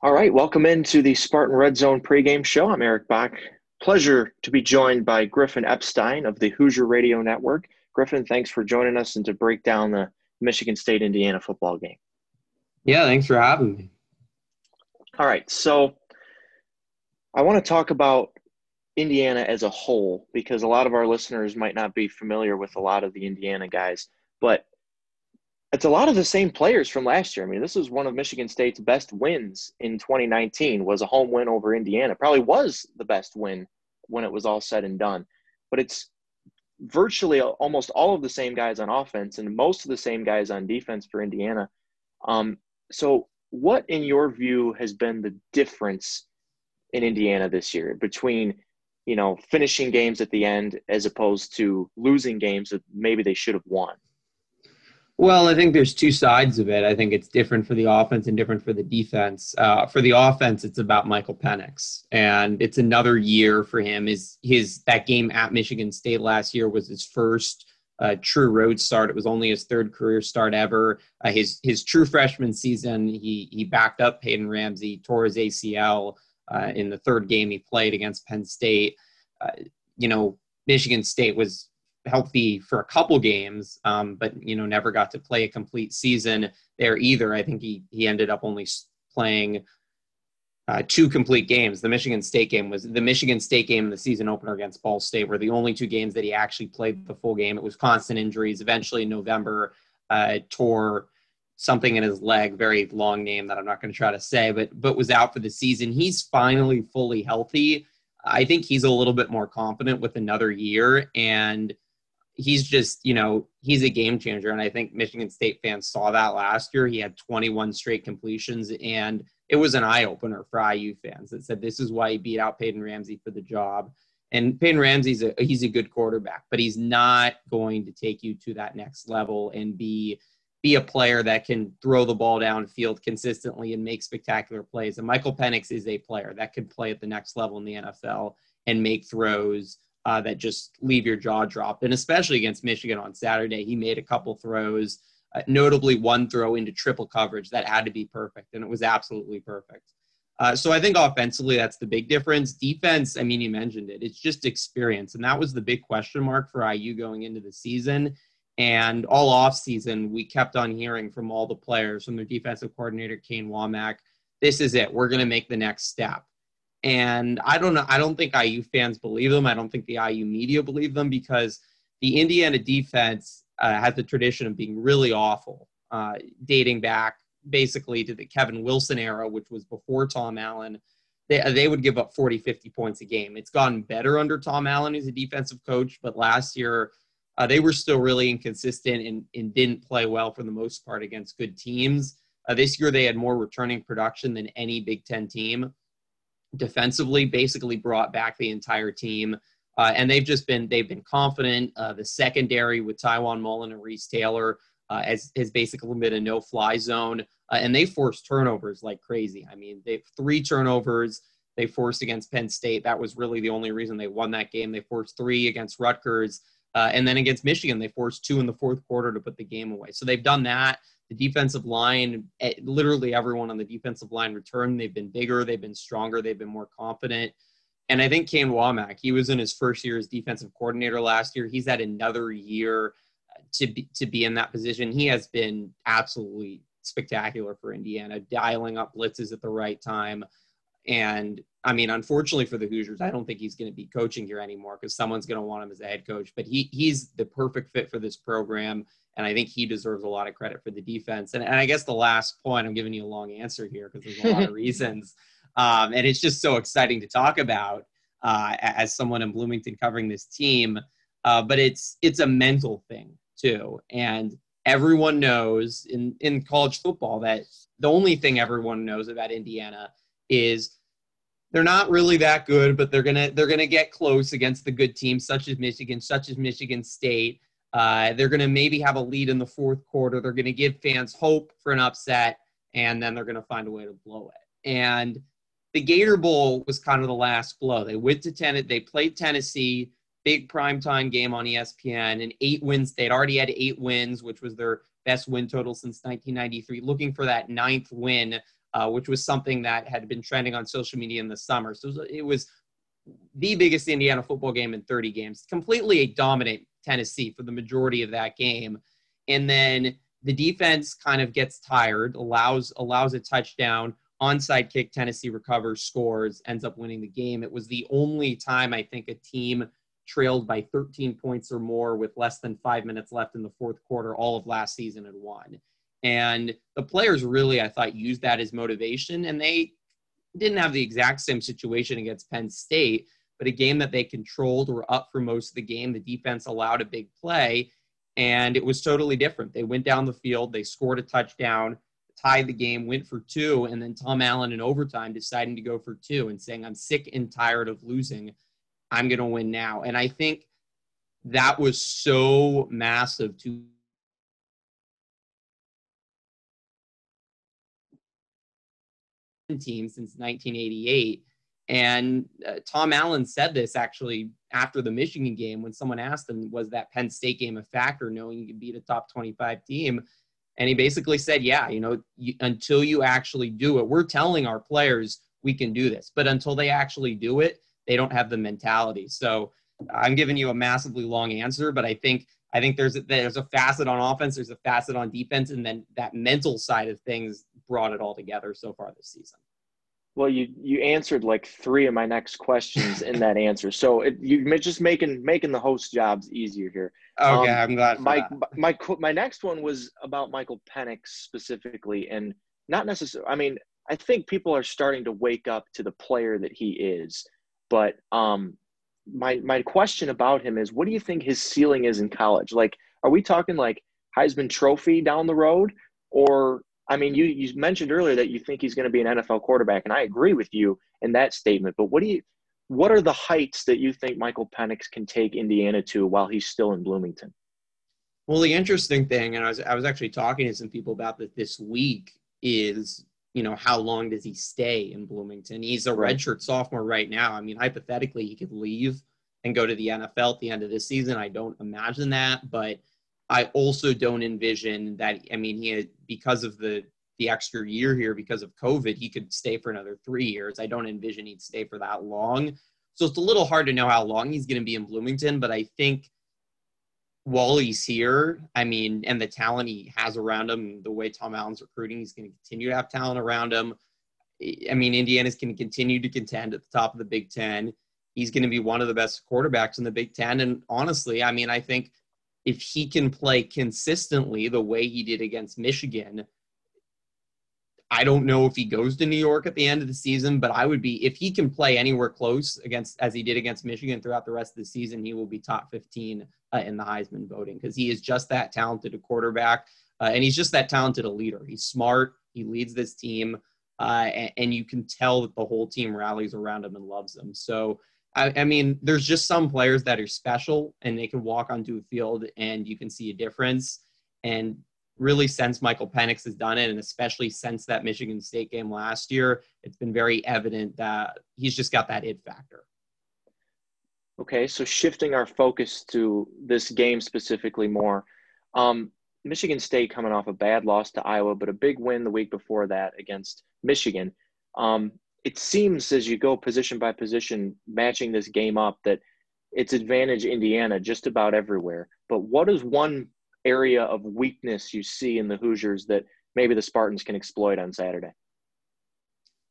All right, welcome into the Spartan Red Zone pregame show. I'm Eric Bach. Pleasure to be joined by Griffin Epstein of the Hoosier Radio Network. Griffin, thanks for joining us and to break down the Michigan State Indiana football game. Yeah, thanks for having me. All right, so I want to talk about Indiana as a whole because a lot of our listeners might not be familiar with a lot of the Indiana guys, but it's a lot of the same players from last year. I mean, this was one of Michigan State's best wins in 2019 was a home win over Indiana. Probably was the best win when it was all said and done. But it's virtually almost all of the same guys on offense and most of the same guys on defense for Indiana. Um, so, what in your view has been the difference in Indiana this year between you know finishing games at the end as opposed to losing games that maybe they should have won? Well, I think there's two sides of it. I think it's different for the offense and different for the defense. Uh, for the offense, it's about Michael Penix, and it's another year for him. Is his that game at Michigan State last year was his first uh, true road start. It was only his third career start ever. Uh, his his true freshman season, he he backed up Peyton Ramsey, tore his ACL uh, in the third game he played against Penn State. Uh, you know, Michigan State was healthy for a couple games, um, but you know never got to play a complete season there either. I think he he ended up only playing uh, two complete games. The Michigan State game was the Michigan State game the season opener against Ball State were the only two games that he actually played the full game. It was constant injuries. Eventually in November, uh, tore something in his leg, very long name that I'm not going to try to say, but but was out for the season. He's finally fully healthy. I think he's a little bit more confident with another year and he's just, you know, he's a game changer. And I think Michigan State fans saw that last year. He had 21 straight completions, and it was an eye opener for IU fans that said this is why he beat out Peyton Ramsey for the job. And Peyton Ramsey's a he's a good quarterback, but he's not going to take you to that next level and be be a player that can throw the ball downfield consistently and make spectacular plays. And Michael Penix is a player that could play at the next level in the NFL and make throws uh, that just leave your jaw dropped. And especially against Michigan on Saturday, he made a couple throws, uh, notably one throw into triple coverage that had to be perfect, and it was absolutely perfect. Uh, so I think offensively, that's the big difference. Defense, I mean, you mentioned it. It's just experience, and that was the big question mark for IU going into the season. And all off season, we kept on hearing from all the players, from their defensive coordinator Kane Wommack, this is it. We're going to make the next step. And I don't know. I don't think IU fans believe them. I don't think the IU media believe them because the Indiana defense uh, has the tradition of being really awful, uh, dating back basically to the Kevin Wilson era, which was before Tom Allen. They, they would give up 40, 50 points a game. It's gotten better under Tom Allen as a defensive coach, but last year uh, they were still really inconsistent and, and didn't play well for the most part against good teams. Uh, this year they had more returning production than any Big Ten team defensively basically brought back the entire team. Uh, and they've just been they've been confident. Uh, the secondary with Tiawan Mullen and Reese Taylor uh, has, has basically been a no fly zone, uh, and they forced turnovers like crazy. I mean, they three turnovers they forced against Penn State. That was really the only reason they won that game. They forced three against Rutgers, uh, and then against Michigan they forced two in the fourth quarter to put the game away. So they've done that the defensive line, eh, literally everyone on the defensive line returned. They've been bigger, they've been stronger, they've been more confident. And I think Kane Wommack, he was in his first year as defensive coordinator last year. He's had another year uh, to be, to be in that position. He has been absolutely spectacular for Indiana, dialing up blitzes at the right time. And I mean, unfortunately for the Hoosiers, I don't think he's going to be coaching here anymore because someone's going to want him as a head coach. But he he's the perfect fit for this program, and I think he deserves a lot of credit for the defense. And, and I guess the last point, I'm giving you a long answer here because there's a lot of reasons, um, and it's just so exciting to talk about uh, as someone in Bloomington covering this team. Uh, but it's it's a mental thing too, and everyone knows in in college football that the only thing everyone knows about Indiana is they're not really that good, but they're gonna they're gonna get close against the good teams such as Michigan, such as Michigan State. Uh, they're gonna maybe have a lead in the fourth quarter. They're gonna give fans hope for an upset, and then they're gonna find a way to blow it. And the Gator Bowl was kind of the last blow. They went to ten. They played Tennessee, big primetime game on ESPN, and eight wins. They'd already had eight wins, which was their best win total since 1993. Looking for that ninth win uh, which was something that had been trending on social media in the summer. So it was the biggest Indiana football game in 30 games, completely a dominant Tennessee for the majority of that game. And then the defense kind of gets tired, allows allows a touchdown, onside kick, Tennessee recovers, scores, ends up winning the game. It was the only time I think a team trailed by 13 points or more with less than five minutes left in the fourth quarter all of last season and won. And the players really, I thought, used that as motivation. And they didn't have the exact same situation against Penn State, but a game that they controlled, were up for most of the game. The defense allowed a big play, and it was totally different. They went down the field, they scored a touchdown, tied the game, went for two, and then Tom Allen in overtime deciding to go for two and saying, I'm sick and tired of losing. I'm going to win now. And I think that was so massive to team since 1988. And uh, Tom Allen said this actually after the Michigan game when someone asked him, was that Penn State game a factor knowing you could beat a top 25 team? And he basically said, yeah, you know, you, until you actually do it, we're telling our players we can do this. But until they actually do it, they don't have the mentality. So I'm giving you a massively long answer, but I think I think there's a, there's a facet on offense, there's a facet on defense, and then that mental side of things brought it all together so far this season. Well, you you answered like three of my next questions in that answer, so it, you just making making the host jobs easier here. Okay, um, I'm glad. my, my my my next one was about Michael Penix specifically, and not necessarily. I mean, I think people are starting to wake up to the player that he is, but um, my my question about him is, what do you think his ceiling is in college? Like, are we talking like Heisman Trophy down the road, or I mean, you you mentioned earlier that you think he's going to be an NFL quarterback, and I agree with you in that statement. But what do you what are the heights that you think Michael Penix can take Indiana to while he's still in Bloomington? Well, the interesting thing, and I was I was actually talking to some people about that this week, is you know how long does he stay in Bloomington? He's a right. redshirt sophomore right now. I mean, hypothetically, he could leave and go to the NFL at the end of this season. I don't imagine that, but I also don't envision that. I mean, he had, because of the the extra year here because of COVID, he could stay for another three years. I don't envision he'd stay for that long. So it's a little hard to know how long he's going to be in Bloomington, but I think while he's here, I mean, and the talent he has around him, the way Tom Allen's recruiting, he's going to continue to have talent around him. I mean, Indiana's going to continue to contend at the top of the Big Ten. He's going to be one of the best quarterbacks in the Big Ten. And honestly, I mean, I think if he can play consistently the way he did against Michigan, I don't know if he goes to New York at the end of the season, but I would be if he can play anywhere close against as he did against Michigan throughout the rest of the season, he will be top 15 uh, in the Heisman voting because he is just that talented a quarterback uh, and he's just that talented a leader. He's smart. He leads this team, uh, and, and, you can tell that the whole team rallies around him and loves him. So. I, I mean, there's just some players that are special and they can walk onto a field and you can see a difference. And really since Michael Penix has done it, and especially since that Michigan State game last year, it's been very evident that he's just got that it factor. Okay, so shifting our focus to this game specifically more. Um, Michigan State coming off a bad loss to Iowa, but a big win the week before that against Michigan. Um, it seems as you go position by position, matching this game up, that it's advantage Indiana just about everywhere. But what is one area of weakness you see in the Hoosiers that maybe the Spartans can exploit on Saturday?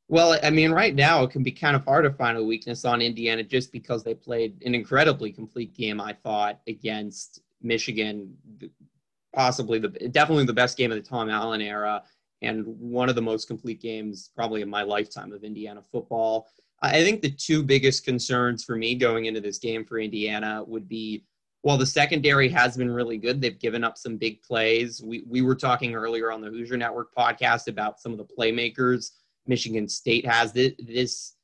Well, I mean, right now it can be kind of hard to find a weakness on Indiana just because they played an incredibly complete game, I thought, against Michigan. Possibly the definitely the best game of the Tom Allen era, and one of the most complete games probably in my lifetime of Indiana football. I think the two biggest concerns for me going into this game for Indiana would be while the secondary has been really good, they've given up some big plays. We, we were talking earlier on the Hoosier Network podcast about some of the playmakers Michigan State has. This, this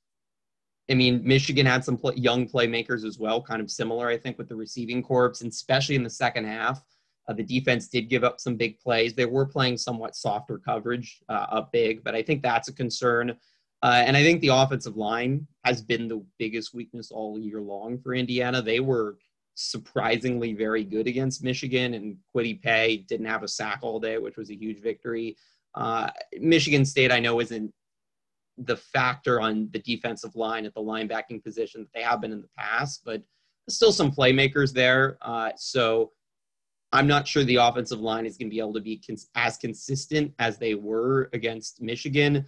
I mean, Michigan had some play, young playmakers as well, kind of similar, I think, with the receiving corps, and especially in the second half. Uh, the defense did give up some big plays. They were playing somewhat softer coverage uh, up big, but I think that's a concern. Uh, and I think the offensive line has been the biggest weakness all year long for Indiana. They were surprisingly very good against Michigan, and Kwity Paye didn't have a sack all day, which was a huge victory. Uh, Michigan State, I know, isn't the factor on the defensive line at the linebacking position that they have been in the past, but still some playmakers there. Uh, so I'm not sure the offensive line is going to be able to be cons- as consistent as they were against Michigan.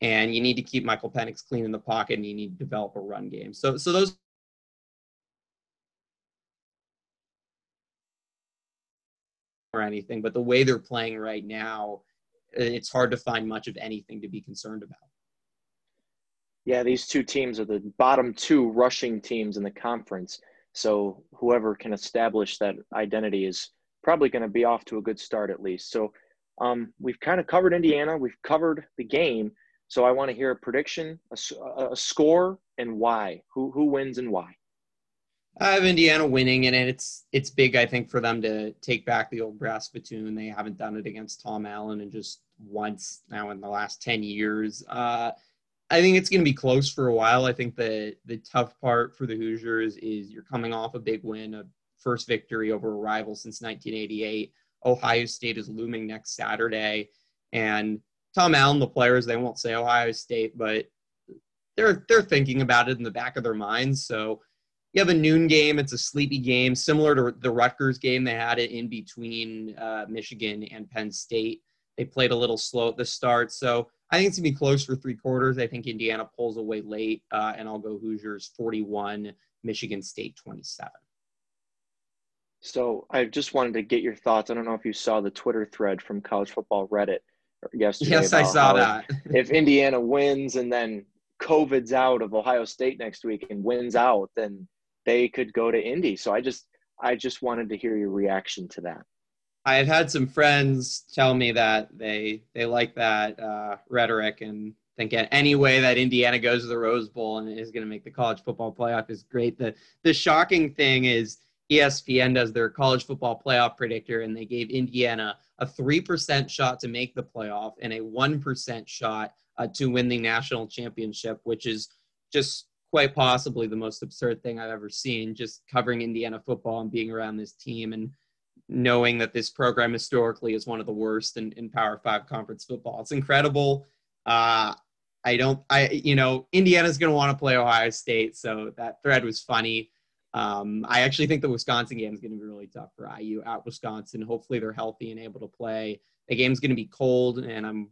And you need to keep Michael Penix clean in the pocket, and you need to develop a run game. So, so those or anything, but the way they're playing right now, it's hard to find much of anything to be concerned about. Yeah, these two teams are the bottom two rushing teams in the conference. So whoever can establish that identity is probably going to be off to a good start at least. So um, we've kind of covered Indiana, we've covered the game. So I want to hear a prediction, a, a score, and why. Who who wins and why? I have Indiana winning, and it's it's big. I think for them to take back the old brass spittoon. They haven't done it against Tom Allen in just once now in the last ten years. Uh, I think it's going to be close for a while. I think the the tough part for the Hoosiers is you're coming off a big win, a first victory over a rival since 1988. Ohio State is looming next Saturday, and Tom Allen, the players, they won't say Ohio State, but they're they're thinking about it in the back of their minds. So you have a noon game; it's a sleepy game, similar to the Rutgers game. They had it in between uh, Michigan and Penn State. They played a little slow at the start, so I think it's gonna be close for three quarters. I think Indiana pulls away late, uh, and I'll go Hoosiers 41, Michigan State 27. So I just wanted to get your thoughts. I don't know if you saw the Twitter thread from College Football Reddit yesterday. Yes, I saw that. if Indiana wins and then COVID's out of Ohio State next week and wins out, then they could go to Indy. So I just I just wanted to hear your reaction to that. I've had some friends tell me that they they like that uh, rhetoric and think any way that Indiana goes to the Rose Bowl and is going to make the college football playoff is great. The the shocking thing is ESPN does their college football playoff predictor, and they gave Indiana a 3% shot to make the playoff and a 1% shot uh, to win the national championship, which is just quite possibly the most absurd thing I've ever seen. Just covering Indiana football and being around this team and knowing that this program historically is one of the worst in, in Power Five conference football. It's incredible. Uh, I don't, I, you know, Indiana's going to want to play Ohio State, so that thread was funny. Um, I actually think the Wisconsin game is going to be really tough for IU at Wisconsin. Hopefully, they're healthy and able to play. The game's going to be cold, and I'm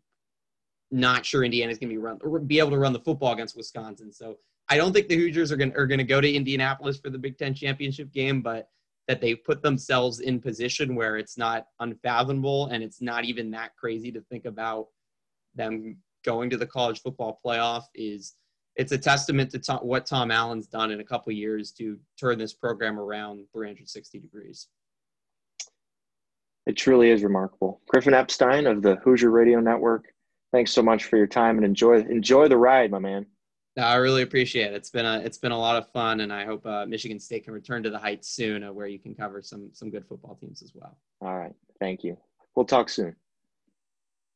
not sure Indiana's going to be run be able to run the football against Wisconsin. So I don't think the Hoosiers are going are going to go to Indianapolis for the Big Ten championship game, but that they put themselves in position where it's not unfathomable and it's not even that crazy to think about them going to the college football playoff is it's a testament to Tom, what Tom Allen's done in a couple years to turn this program around 360 degrees. It truly is remarkable. Griffin Epstein of the Hoosier Radio Network. Thanks so much for your time and enjoy enjoy the ride, my man. No, I really appreciate it. It's been a it's been a lot of fun, and I hope uh, Michigan State can return to the heights soon, uh, where you can cover some some good football teams as well. All right, thank you. We'll talk soon.